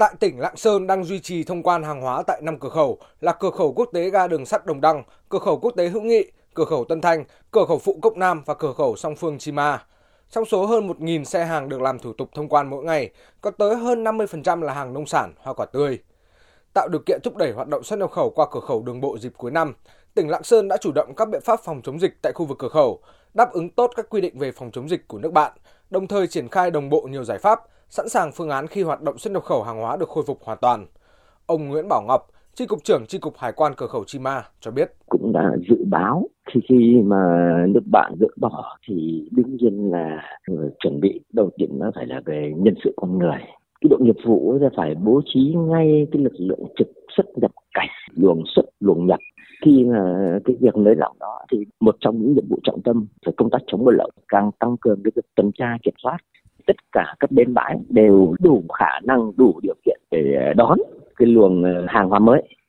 Tại tỉnh Lạng Sơn đang duy trì thông quan hàng hóa tại 5 cửa khẩu là cửa khẩu quốc tế ga đường sắt Đồng Đăng, cửa khẩu quốc tế Hữu Nghị, cửa khẩu Tân Thanh, cửa khẩu phụ Cốc Nam và cửa khẩu song phương Chima. Trong số hơn 1.000 xe hàng được làm thủ tục thông quan mỗi ngày, có tới hơn 50% là hàng nông sản, hoa quả tươi. Tạo điều kiện thúc đẩy hoạt động xuất nhập khẩu qua cửa khẩu đường bộ dịp cuối năm, tỉnh Lạng Sơn đã chủ động các biện pháp phòng chống dịch tại khu vực cửa khẩu, đáp ứng tốt các quy định về phòng chống dịch của nước bạn, đồng thời triển khai đồng bộ nhiều giải pháp, sẵn sàng phương án khi hoạt động xuất nhập khẩu hàng hóa được khôi phục hoàn toàn. Ông Nguyễn Bảo Ngọc, Tri cục trưởng Tri cục Hải quan cửa khẩu Chima cho biết cũng đã dự báo khi khi mà nước bạn dỡ bỏ thì đương nhiên là chuẩn bị đầu tiên nó phải là về nhân sự con người cái đội nghiệp vụ sẽ phải bố trí ngay cái lực lượng trực xuất nhập cảnh luồng xuất khi mà cái việc nới lỏng đó thì một trong những nhiệm vụ trọng tâm về công tác chống buôn lậu càng tăng cường cái việc tuần tra kiểm soát. Tất cả các bến bãi đều đủ khả năng, đủ điều kiện để ờ, đón cái luồng ờ, hàng hóa mới.